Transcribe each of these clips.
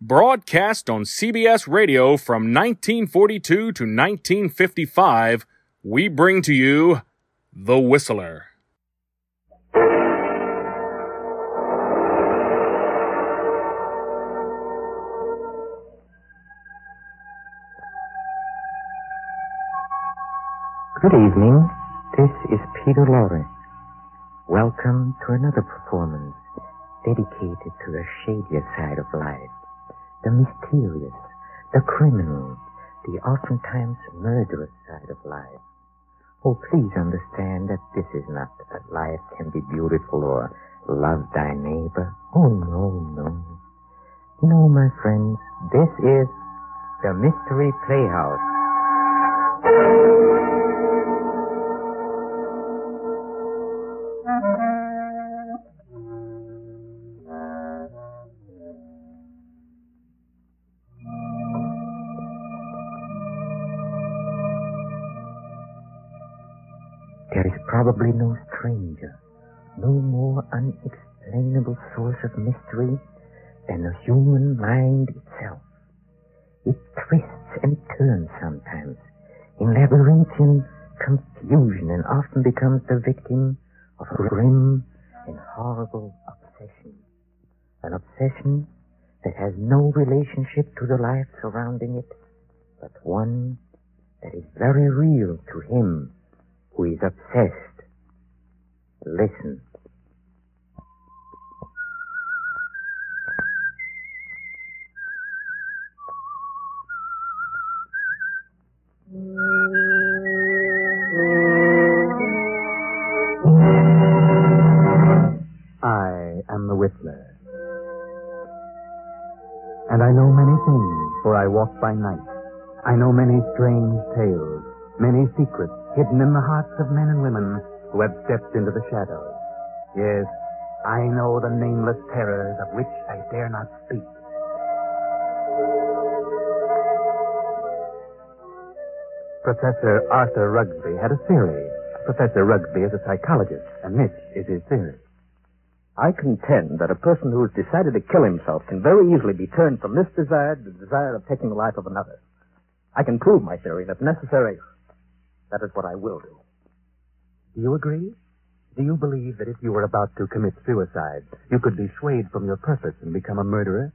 broadcast on CBS Radio from 1942 to 1955, we bring to you The Whistler. Good evening. This is Peter Lorre. Welcome to another performance dedicated to the shadier side of life, the mysterious, the criminal, the oftentimes murderous side of life. Oh, please understand that this is not that life can be beautiful or love thy neighbor. Oh, no, no. No, my friends, this is the Mystery Playhouse. Of a grim and horrible obsession. An obsession that has no relationship to the life surrounding it, but one that is very real to him who is obsessed. Listen. Walk by night. I know many strange tales, many secrets hidden in the hearts of men and women who have stepped into the shadows. Yes, I know the nameless terrors of which I dare not speak. Professor Arthur Rugsby had a theory. Professor Rugsby is a psychologist, and this is his theory. I contend that a person who has decided to kill himself can very easily be turned from this desire to the desire of taking the life of another. I can prove my theory, and if necessary, that is what I will do. Do you agree? Do you believe that if you were about to commit suicide, you could be swayed from your purpose and become a murderer?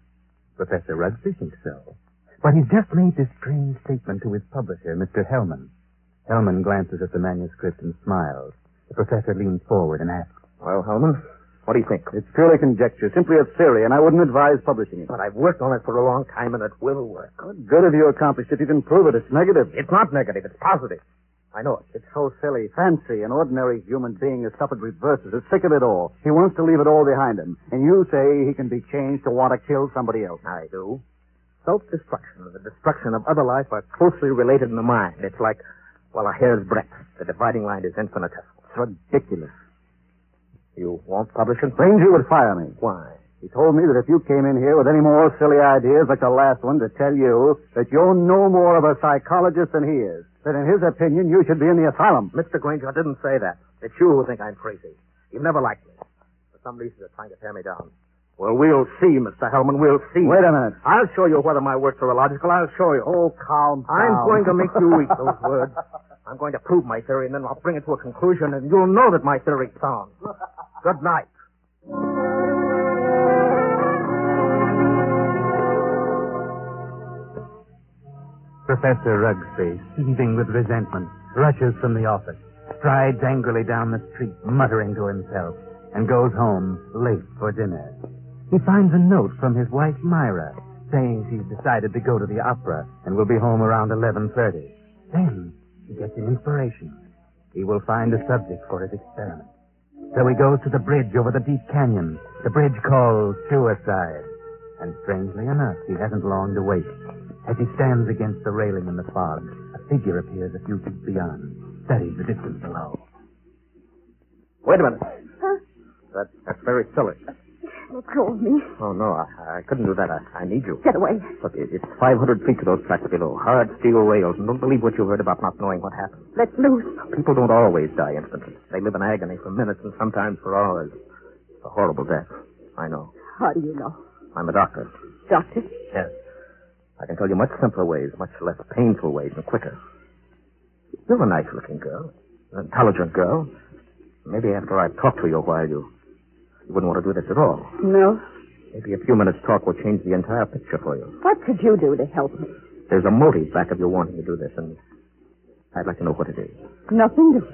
Professor Rugsby thinks so. But he's just made this strange statement to his publisher, Mr. Hellman. Hellman glances at the manuscript and smiles. The professor leans forward and asks, Well, Hellman, what do you think? It's purely conjecture, simply a theory, and I wouldn't advise publishing it. But I've worked on it for a long time, and it will work. What good have you accomplished it. you can prove it? It's negative. It's not negative. It's positive. I know it. It's so silly. Fancy, an ordinary human being has suffered reverses, is sick of it all. He wants to leave it all behind him. And you say he can be changed to want to kill somebody else. I do. Self-destruction and the destruction of other life are closely related in the mind. It's like, well, a hair's breadth. The dividing line is infinitesimal. It's ridiculous. You won't publish it? Granger would fire me. Why? He told me that if you came in here with any more silly ideas like the last one to tell you that you're no more of a psychologist than he is, that in his opinion you should be in the asylum. Mr. Granger, I didn't say that. It's you who think I'm crazy. You've never liked me. For some reason, you're trying to tear me down. Well, we'll see, Mr. Hellman. We'll see. Wait a minute. I'll show you whether my works are illogical. I'll show you. Oh, calm down. I'm going to make you eat those words. I'm going to prove my theory, and then I'll bring it to a conclusion, and you'll know that my theory's sound. Good night. Professor Rugsby, seething with resentment, rushes from the office, strides angrily down the street, muttering to himself, and goes home late for dinner. He finds a note from his wife, Myra, saying she's decided to go to the opera and will be home around 11.30. Then he gets an inspiration. He will find a subject for his experiment. So he goes to the bridge over the deep canyon, the bridge called Suicide. And strangely enough, he hasn't long to wait. As he stands against the railing in the fog, a figure appears a few feet beyond, studies the distance below. Wait a minute. Huh? That, that's very silly. Go me. Oh, no, I, I couldn't do that. I, I need you. Get away. Look, it, it's 500 feet to those tracks below. Hard steel rails. And don't believe what you heard about not knowing what happened. Let loose. People don't always die instantly. They live in agony for minutes and sometimes for hours. It's a horrible death. I know. How do you know? I'm a doctor. Doctor? Yes. I can tell you much simpler ways, much less painful ways, and quicker. You're a nice-looking girl, an intelligent girl. Maybe after I talk to you a while, you, you wouldn't want to do this at all. No. Maybe a few minutes' talk will change the entire picture for you. What could you do to help me? There's a motive back of your wanting to do this, and I'd like to know what it is. Nothing to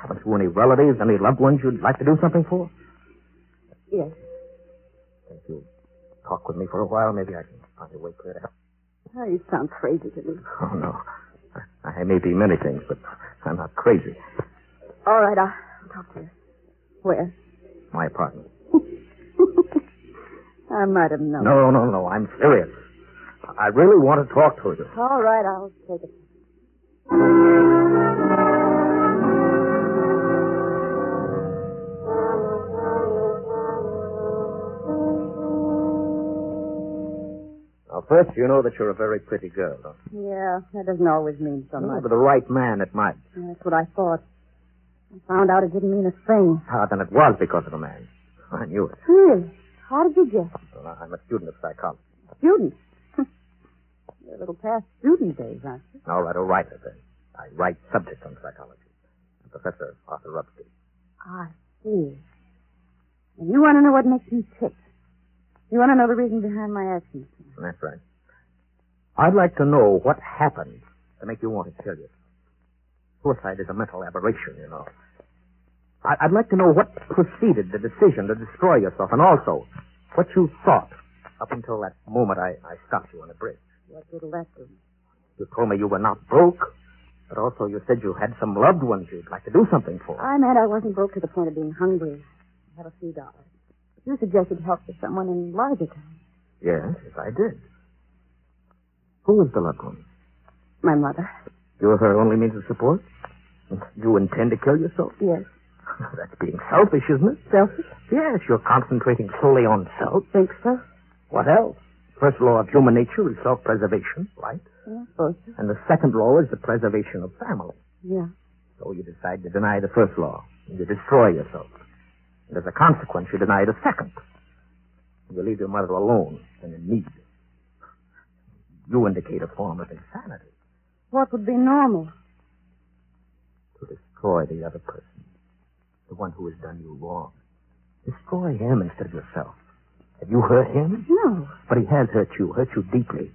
Haven't you any relatives, any loved ones you'd like to do something for? Yes. If you talk with me for a while, maybe I can find a way clear to help. Oh, you sound crazy to me. Oh, no. I, I may be many things, but I'm not crazy. All right, I'll talk to you. Where? My apartment. I might have known. No, no, no. I'm serious. I really want to talk to you. All right, I'll take it. Now, first, you know that you're a very pretty girl, don't you? Yeah, that doesn't always mean so No, much. but the right man, it might. That's what I thought. I found out it didn't mean a thing. Ah, then it was because of a man. Hmm, I knew it. Really? How did you guess? Well, I'm a student of psychology. Student. You're a little past student days, aren't you? All right, a writer, then. I write subjects on psychology. I'm Professor Arthur Rugsby. I see. And you want to know what makes me tick. You want to know the reason behind my actions. That's right. I'd like to know what happened to make you want to kill yourself. Suicide is a mental aberration, you know. I- I'd like to know what preceded the decision to destroy yourself, and also what you thought up until that moment I, I stopped you on the bridge. What did that do? You told me you were not broke, but also you said you had some loved ones you'd like to do something for. I meant I wasn't broke to the point of being hungry. I had a few dollars. You suggested help to someone in larger town. Yes, yes, I did. Who was the loved one? My mother. You're her only means of support? You intend to kill yourself? Yes. That's being selfish, isn't it? Selfish? Yes, you're concentrating solely on self. Think so? What else? First law of human nature is self-preservation, right? Yeah. And the second law is the preservation of family. Yeah. So you decide to deny the first law. And you destroy yourself. And as a consequence, you deny the second. You leave your mother alone and in need. You indicate a form of insanity. What would be normal? To destroy the other person. The one who has done you wrong. Destroy him instead of yourself. Have you hurt him? No. But he has hurt you, hurt you deeply.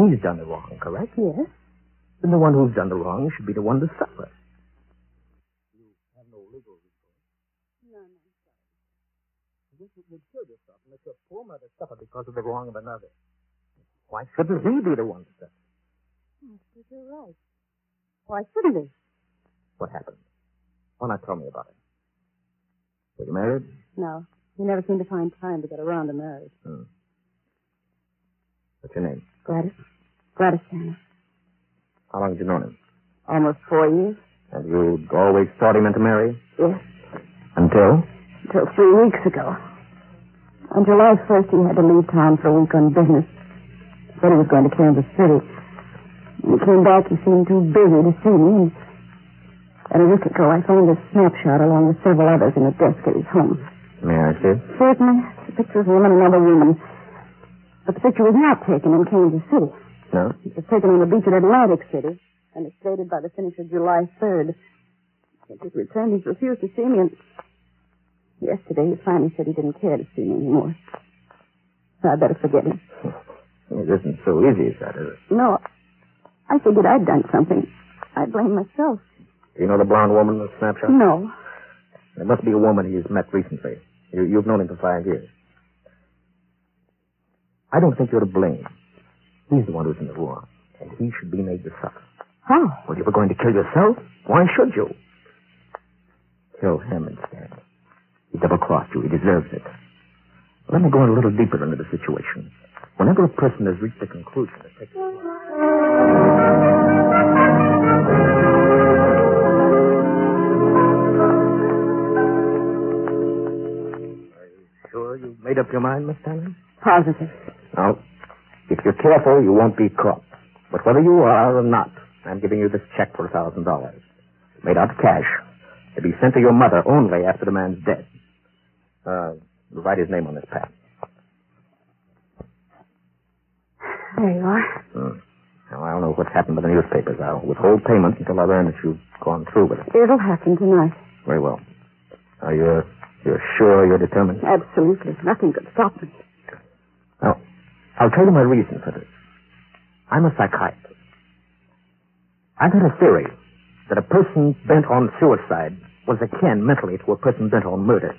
He's done the wrong, correct? Yes. Then the one who's done the wrong should be the one to suffer. You have no legal recourse. No, no. You would kill yourself and let your poor mother suffer because of the wrong of another. Why shouldn't he be the one to suffer? I suppose you're right. Why shouldn't he? What happened? Why not tell me about it? Were you married? No. He never seemed to find time to get around to marriage. Hmm. What's your name? Gladys. Gladys Tanner. How long have you known him? Almost four years. And you always thought he meant to marry? Yes. Until? Until three weeks ago. On July 1st, he had to leave town for a week on business. Said he was going to Kansas City. When he came back, he seemed too busy to see me. And a week ago, I found a snapshot along with several others in a desk at his home. May I see it? Certainly, the picture of a woman and another woman. But the picture was not taken in Kansas City. No? It was taken on the beach at Atlantic City, and it's dated by the finish of July 3rd. Since his return, he's refused to see me, and yesterday he finally said he didn't care to see me anymore. So I better forget him. It isn't so easy as that, is it? No, I figured I'd done something. I blame myself. Do you know the blonde woman in the snapshot? No. It must be a woman he's met recently. You, you've known him for five years. I don't think you're to blame. He's the one who's in the wrong, and he should be made to suffer. How? Well, you were going to kill yourself? Why should you? Kill him instead. He double-crossed you. He deserves it. Let me go in a little deeper into the situation. Whenever a person has reached a conclusion, it takes sure you made up your mind, Miss Stanley? Positive. Now, if you're careful, you won't be caught. But whether you are or not, I'm giving you this check for a thousand dollars. Made out of cash. To be sent to your mother only after the man's dead. Uh, write his name on this pad. There you are. Hmm. Now, I don't know what's happened to the newspapers. I'll withhold payment until I learn that you've gone through with it. It'll happen tonight. Very well. Are you, you're sure you're determined? Absolutely. Nothing could stop me. Now, I'll tell you my reason for this. I'm a psychiatrist. I've had a theory that a person bent on suicide was akin mentally to a person bent on murder,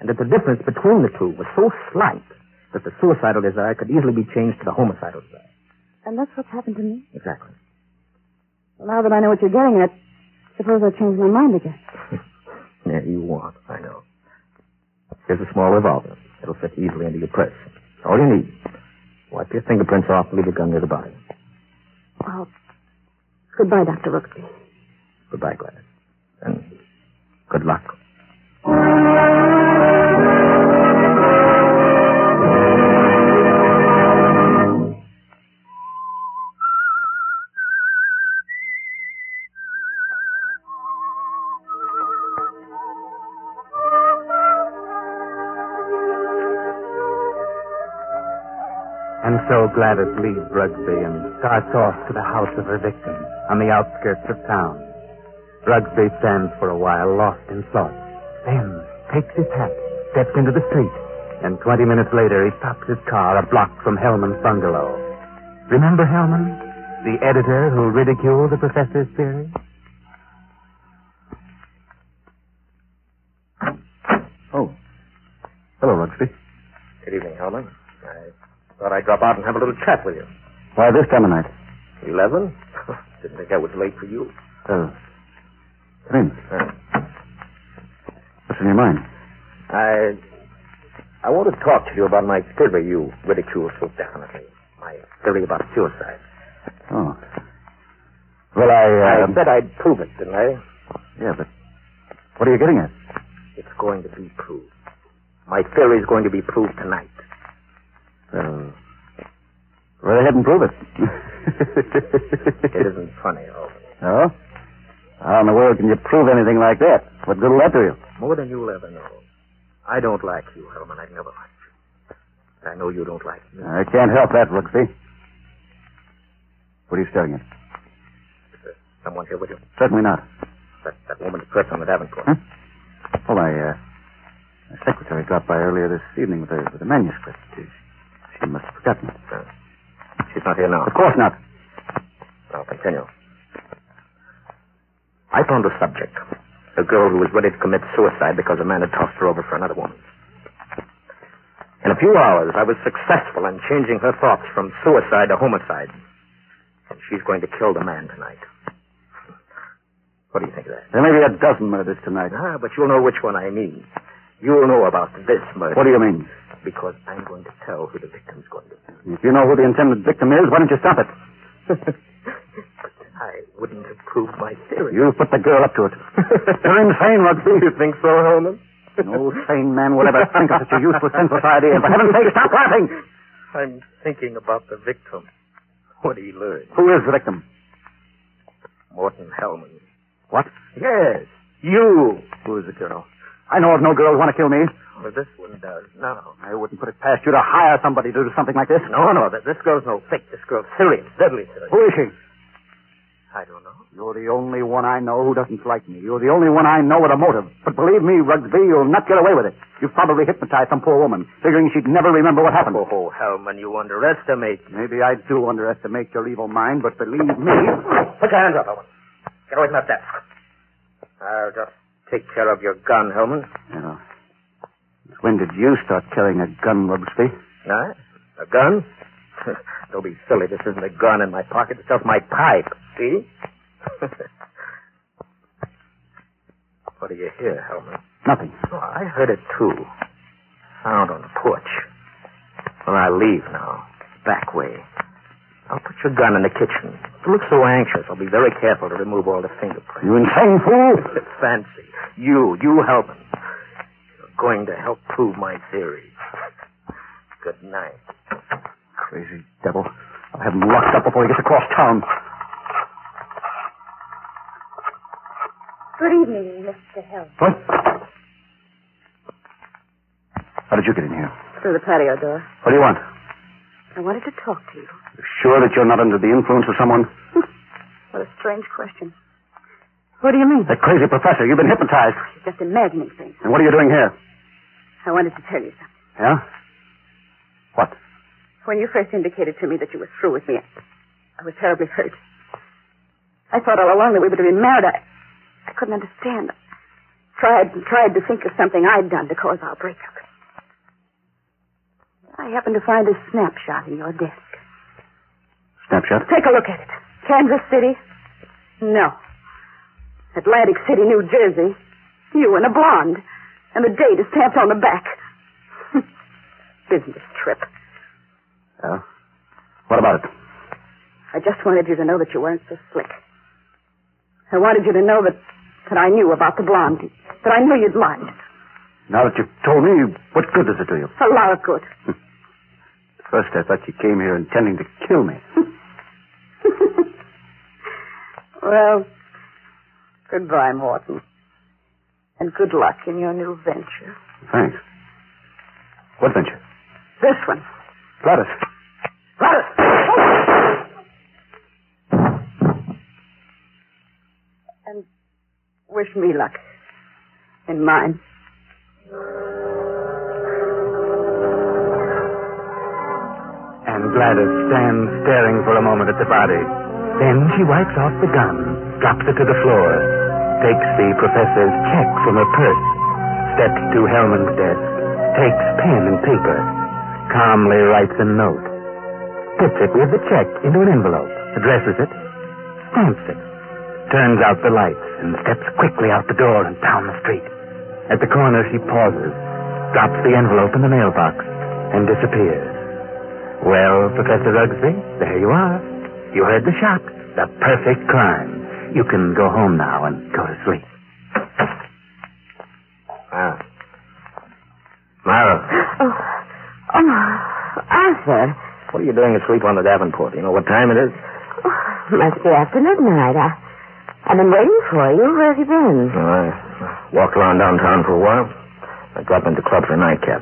and that the difference between the two was so slight that the suicidal desire could easily be changed to the homicidal desire. And that's what's happened to me. Exactly. Well, now that I know what you're getting at, suppose I change my mind again. Yeah, you want, I know. Here's a small revolver. It'll fit easily into your purse. All you need. Wipe your fingerprints off and leave the gun near the body. Well, goodbye, Dr. Rugsby. Goodbye, Gladys. And good luck. Gladys leaves Rugsby and starts off to the house of her victim on the outskirts of town. Rugsby stands for a while lost in thought, then takes his hat, steps into the street, and 20 minutes later he stops his car a block from Hellman's bungalow. Remember Hellman? The editor who ridiculed the professor's theory? Oh. Hello, Rugsby. Good evening, Hellman. I thought I'd drop out and have a little chat with you. Why this time of night? Eleven? Didn't think that was late for you. Oh. Come in. Uh, What's in your mind? I I want to talk to you about my theory you ridicule so definitely. My theory about suicide. Oh. Well, I, I uh... said I'd prove it, didn't I? Yeah, but what are you getting at? It's going to be proved. My theory is going to be proved tonight. Well, go ahead and prove it. It isn't funny, oh. No? How in the world can you prove anything like that? What good will that do you? More than you'll ever know. I don't like you, Hellman. I've never liked you. I know you don't like me. I can't help that, Rugsby. What are you staring at? Is there someone here with you? Certainly not. That, that woman's purse on the Davenport. Huh? Well, my, uh, my secretary dropped by earlier this evening with a, with a manuscript. She, she must have forgotten it. Uh, she's not here now. Of course not. I'll continue. I found a subject. A girl who was ready to commit suicide because a man had tossed her over for another woman. In a few hours, I was successful in changing her thoughts from suicide to homicide. And she's going to kill the man tonight. What do you think of that? There may be a dozen murders tonight. Ah, but you'll know which one I mean. You'll know about this murder. What do you mean? Because I'm going to tell who the victim's going to be. If you know who the intended victim is, why don't you stop it? but I wouldn't have proved my theory. You put the girl up to it. You're insane, Rugsby. You think so, Hellman? No sane man would ever think of such a useless, senseless idea. For heaven's sake, stop laughing! I'm thinking about the victim. What he learned. Who is the victim? Morton Hellman. What? Yes, you. Who is the girl? I know of no girl who want to kill me. Well, this one does. No. I wouldn't put it past you to hire somebody to do something like this. No, no, th- this girl's no fake. This girl's serious, deadly serious. Who is she? I don't know. You're the only one I know who doesn't like me. You're the only one I know with a motive. But believe me, Rugsby, you'll not get away with it. You've probably hypnotized some poor woman, figuring she'd never remember what happened. Oh, Hellman, you underestimate. Maybe I do underestimate your evil mind, but believe me. Put your hands up, Hellman. Get away from that desk. I'll just take care of your gun, Hellman. You know, when did you start carrying a gun, Rugsby? Huh? A gun? Don't be silly. This isn't a gun in my pocket. It's just my pipe. See? what do you hear, Hellman? Nothing. Oh, I heard it too. Sound on the porch. Well, I leave now. back way. I'll put your gun in the kitchen. You look so anxious. I'll be very careful to remove all the fingerprints. You insane fool! Fancy. You, you helping. You're going to help prove my theory. Good night. Crazy devil. I'll have him locked up before he gets across town. Good evening, Mr. Hill. What? How did you get in here? Through the patio door. What do you want? I wanted to talk to you. You sure that you're not under the influence of someone? What a strange question. What do you mean? That crazy professor. You've been hypnotized. Just imagining things. And what are you doing here? I wanted to tell you something. Yeah? What? When you first indicated to me that you were through with me, I was terribly hurt. I thought all along that we were to be married. I, I couldn't understand. I Tried and tried to think of something I'd done to cause our breakup. I happened to find a snapshot in your desk. Snapshot? Take a look at it. Kansas City? No. Atlantic City, New Jersey. You and a blonde. And the date is stamped on the back. Business trip. Yeah? What about it? I just wanted you to know that you weren't so slick. I wanted you to know that, that I knew about the blonde. That I knew you'd lied. Now that you've told me, what good does it do you? A lot of good. First, I thought you came here intending to kill me. well, goodbye, Morton. And good luck in your new venture. Thanks. What venture? This one. Gladys. Gladys! And wish me luck in mine. And Gladys stands staring for a moment at the body. Then she wipes off the gun, drops it to the floor, takes the professor's check from her purse, steps to Hellman's desk, takes pen and paper, calmly writes a note, puts it with the check into an envelope, addresses it, stamps it, turns out the lights, and steps quickly out the door and down the street. At the corner, she pauses, drops the envelope in the mailbox, and disappears. Well, Professor Rugsby, there you are. You heard the shot. The perfect crime. You can go home now and go to sleep. Ah. Myra, Oh, oh, Arthur. what are you doing asleep on the Davenport? You know what time it is? Oh, must be after midnight. I, I've been waiting for you. Where have you been? Well, I walked around downtown for a while. I dropped into the club for a nightcap.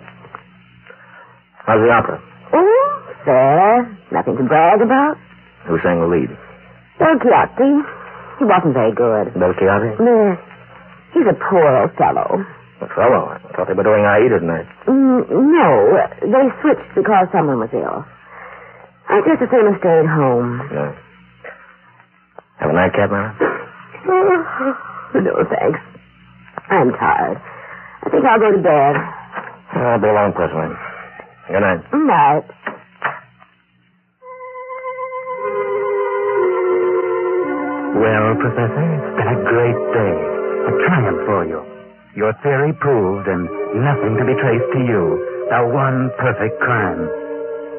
How's the opera? Oh, fair. Nothing to brag about. Who sang the lead? Del Chiatti. He wasn't very good. Del Chiave? Yes. He's a poor old fellow. The fellow. I thought they were doing Aida tonight. Mm, no, they switched because someone was ill. I just as soon have stayed home. Yeah. Have a nightcap, Myra? no, thanks. I'm tired. I think I'll go to bed. I'll be along presently. Good night. Good Night. Well, Professor, it's been a great day. A triumph for you. Your theory proved and nothing to be traced to you. The one perfect crime.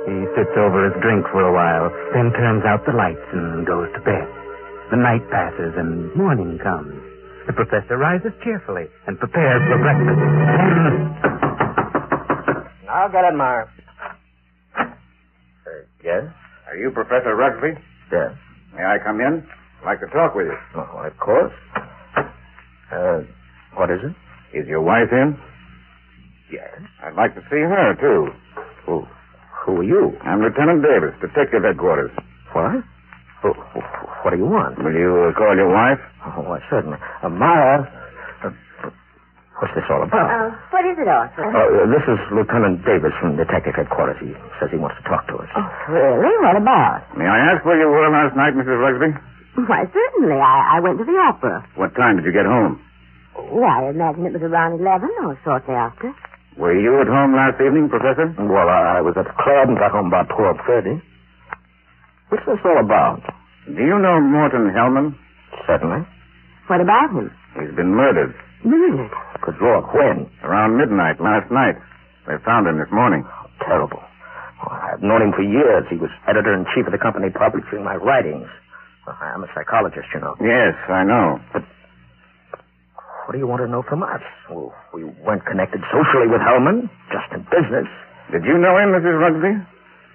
He sits over his drink for a while, then turns out the lights and goes to bed. The night passes and morning comes. The professor rises cheerfully and prepares for breakfast. Then... I'll get it, Myra. Uh, yes? Are you Professor Rugsby? Yes. May I come in? I'd like to talk with you. Oh, of course. Uh, what is it? Is your wife in? Yes. I'd like to see her, too. Who, who are you? I'm Lieutenant Davis, Detective Headquarters. What? Who, who, what do you want? Will you uh, call your wife? Oh, why, certainly. Uh, Myra, uh, what's this all about? Uh, what is it, Arthur? Uh, this is Lieutenant Davis from Detective Headquarters. He says he wants to talk to us. Oh, really? What about? May I ask where you were last night, Mrs. Rugsby? Why, certainly. I, I went to the opera. What time did you get home? Oh, I imagine it was around 11 or shortly after. Were you at home last evening, Professor? Well, I, I was at the club and got home about 12.30. What's this all about? Do you know Morton Hellman? Certainly. What about him? He's been murdered Murdered. Good Lord, when? around midnight last night. They found him this morning. Terrible. Oh, I've known him for years. He was editor in chief of the company publishing my writings. I'm a psychologist, you know. Yes, I know. But what do you want to know from us? Well, we weren't connected socially with Hellman, just in business. Did you know him, Mrs. Rugsby?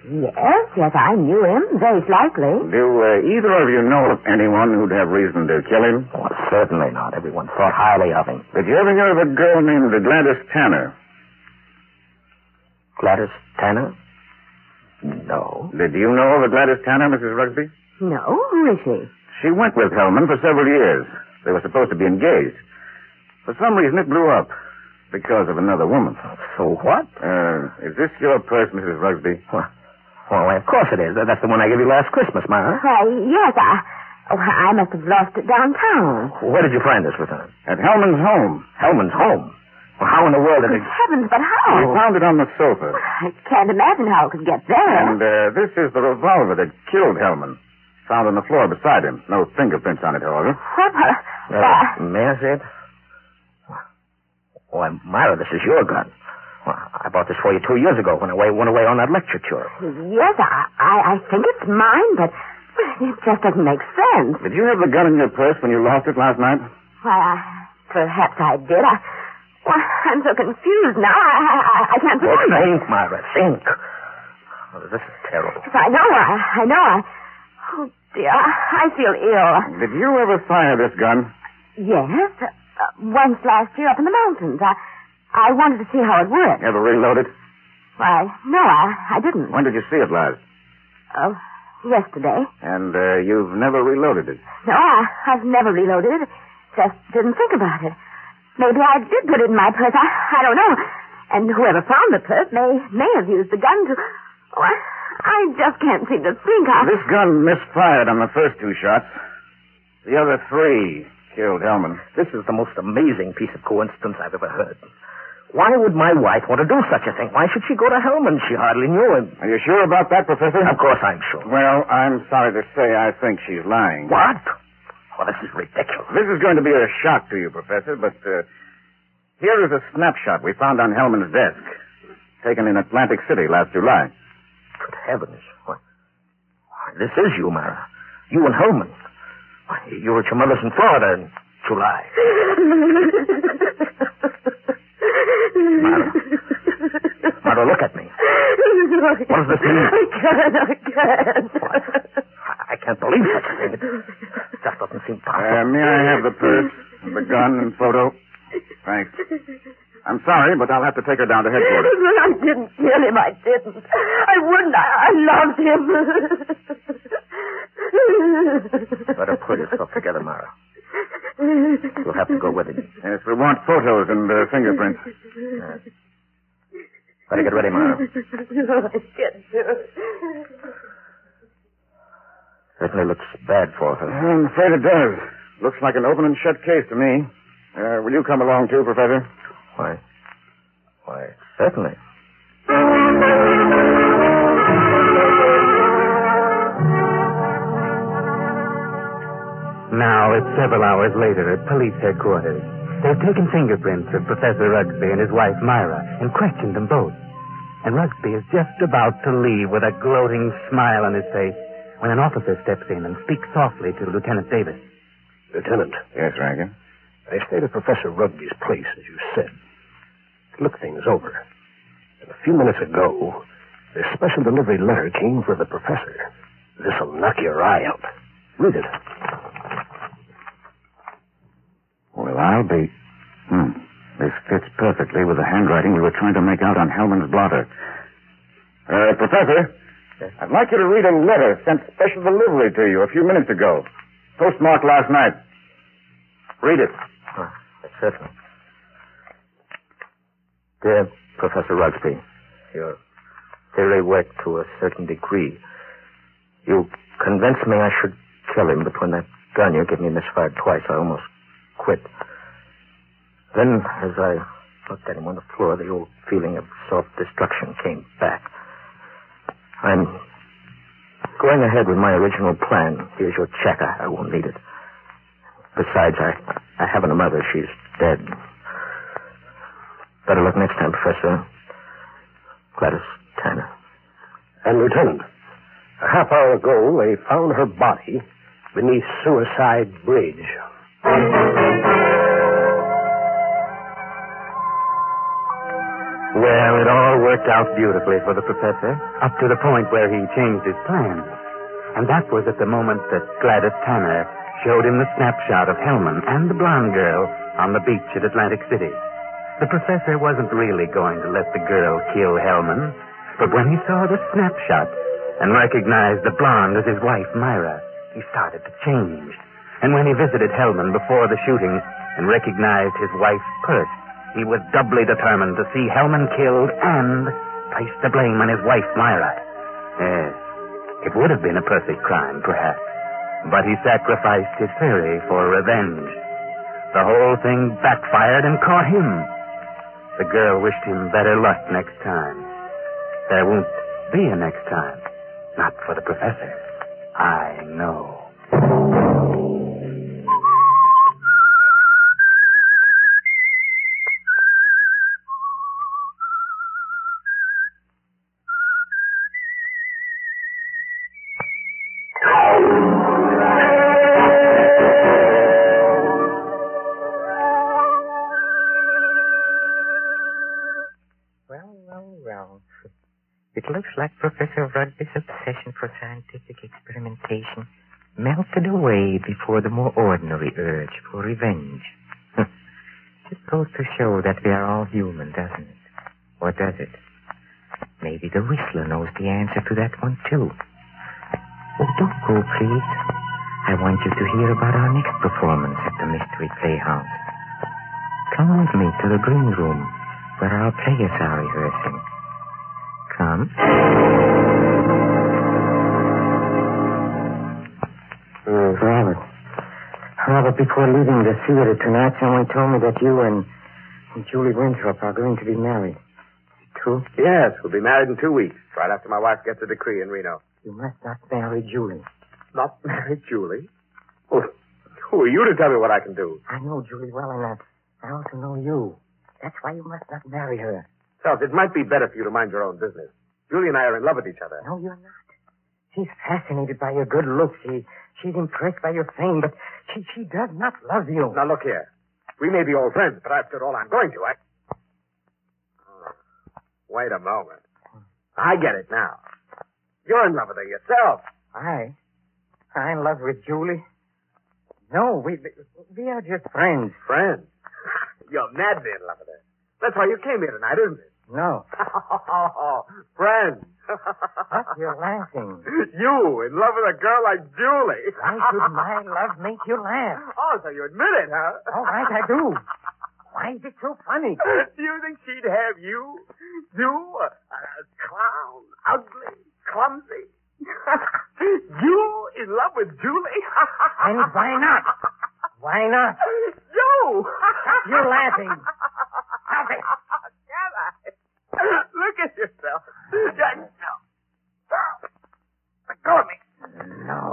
Yes, yes, I knew him, very slightly. Do uh, either of you know of anyone who'd have reason to kill him? Well, certainly not. Everyone thought highly of him. Did you ever hear of a girl named Gladys Tanner? Gladys Tanner? No. Did you know of a Gladys Tanner, Mrs. Rugsby? No, who is she? She went with Hellman for several years. They were supposed to be engaged. For some reason, it blew up because of another woman. So what? Uh, is this your purse, Mrs. Rugsby? Well, well, why, of course it is. That's the one I gave you last Christmas, Myra. Why, yes, I... Oh, I must have lost it downtown. Where did you find this, Lieutenant? At Hellman's home. Hellman's home. Well, how in the world did Good it... heavens, but We how? found it on the sofa. I can't imagine how it could get there. And uh, this is the revolver that killed Hellman. Found on the floor beside him. No fingerprints on it, however. What? Uh, Uh, may I see it? Why, Myra, this is your gun. Well, I bought this for you two years ago when I went away on that lecture tour. yes, I, I, I think it's mine, but it just doesn't make sense. Did you have the gun in your purse when you lost it last night? Why, I, perhaps I did. I, why, I'm so confused now. I, I, I can't Well, remember. think, Myra, think. Oh, this is terrible. Yes, I know. I, I know. I. Oh dear, I feel ill. Did you ever fire this gun? Yes, uh, once last year up in the mountains. I, I wanted to see how it worked. Ever reloaded? Why, no, I, I didn't. When did you see it last? Oh, yesterday. And uh, you've never reloaded it. No, I, I've never reloaded it. Just didn't think about it. Maybe I did put it in my purse. I, I don't know. And whoever found the purse may may have used the gun to. Oh, I, I just can't seem to think. I, This gun misfired on the first two shots. The other three killed Hellman. This is the most amazing piece of coincidence I've ever heard. Why would my wife want to do such a thing? Why should she go to Hellman? She hardly knew him. Are you sure about that, Professor? Of course I'm sure. Well, I'm sorry to say I think she's lying. What? Well, this is ridiculous. This is going to be a shock to you, Professor, but uh, here is a snapshot we found on Hellman's desk, taken in Atlantic City last July. Good heavens. Why, why, this is you, Myra. You and Hellman. Why, you were at your mother's in Florida in July. Myra. Myra, look at me. What does this mean? I can't, I can't. I, I can't believe such a thing. It just doesn't seem Uh, possible. may I have the purse, the gun, and photo? Thanks. I'm sorry, but I'll have to take her down to headquarters. I didn't kill him. I didn't. I wouldn't. I, I loved him. Better pull yourself together, Myra. You'll have to go with him. Yes, we want photos and uh, fingerprints. Better get ready, Myra. I can't do it. Certainly looks bad for her. I'm afraid it does. Looks like an open and shut case to me. Uh, will you come along too, Professor? Why? Why, certainly. Now, it's several hours later at police headquarters. They've taken fingerprints of Professor Rugsby and his wife, Myra, and questioned them both. And Rugsby is just about to leave with a gloating smile on his face when an officer steps in and speaks softly to Lieutenant Davis. Lieutenant, Yes, Rankin. I stayed at Professor Rugsby's place, as you said. To look things over. And a few minutes ago, this special delivery letter came for the professor. This'll knock your eye out. Read it. Well, I'll be. Hmm. This fits perfectly with the handwriting we were trying to make out on Hellman's blotter. Uh, Professor, I'd like you to read a letter sent special delivery to you a few minutes ago. Postmarked last night. Read it. Oh, certainly. Dear Professor Rugsby, your theory worked to a certain degree. You convinced me I should kill him, but when that gun you gave me misfired twice, I almost quit. Then, as I looked at him on the floor, the old feeling of self-destruction came back. I'm going ahead with my original plan. Here's your check. I, I won't need it. Besides, I, I haven't a mother. She's dead. Better luck next time, Professor. Gladys Tanner. And, Lieutenant, a half hour ago, they found her body beneath Suicide Bridge. Well, it all worked out beautifully for the professor, up to the point where he changed his plans. And that was at the moment that Gladys Tanner showed him the snapshot of Hellman and the blonde girl on the beach at Atlantic City. The professor wasn't really going to let the girl kill Hellman, but when he saw the snapshot and recognized the blonde as his wife, Myra, he started to change. And when he visited Hellman before the shooting and recognized his wife's purse, he was doubly determined to see Hellman killed and place the blame on his wife, Myra. Yes, it would have been a perfect crime, perhaps, but he sacrificed his theory for revenge. The whole thing backfired and caught him. The girl wished him better luck next time. There won't be a next time. Not for the professor. I know. Before the more ordinary urge for revenge. Just goes to show that we are all human, doesn't it? Or does it? Maybe the Whistler knows the answer to that one, too. Oh, don't go, please. I want you to hear about our next performance at the Mystery Playhouse. Come with me to the green room where our players are rehearsing. Come. Mm, oh, Robert. Robert, before leaving the theater tonight, someone told me that you and and Julie Winthrop are going to be married. True? Yes, we'll be married in two weeks, right after my wife gets a decree in Reno. You must not marry Julie. Not marry Julie? Well, who are you to tell me what I can do? I know Julie well enough. I also know you. That's why you must not marry her. Self, it might be better for you to mind your own business. Julie and I are in love with each other. No, you're not. She's fascinated by your good looks. She, she's impressed by your fame, but she, she does not love you. Now, look here. We may be old friends, but I've all I'm going to. I... Wait a moment. I get it now. You're in love with her yourself. I? I'm in love with Julie? No, we, we are just friends. Friends? You're madly in love with her. That's why you came here tonight, isn't it? No. Friends. What? You're laughing. You in love with a girl like Julie. Why should my love make you laugh? Oh, so you admit it, huh? All right, I do. Why is it so funny? Do you think she'd have you? You, a, a clown, ugly, clumsy? you in love with Julie? And why not? Why not? You! Stop your laughing. Stop it. Look at yourself. No. Let go of me. No.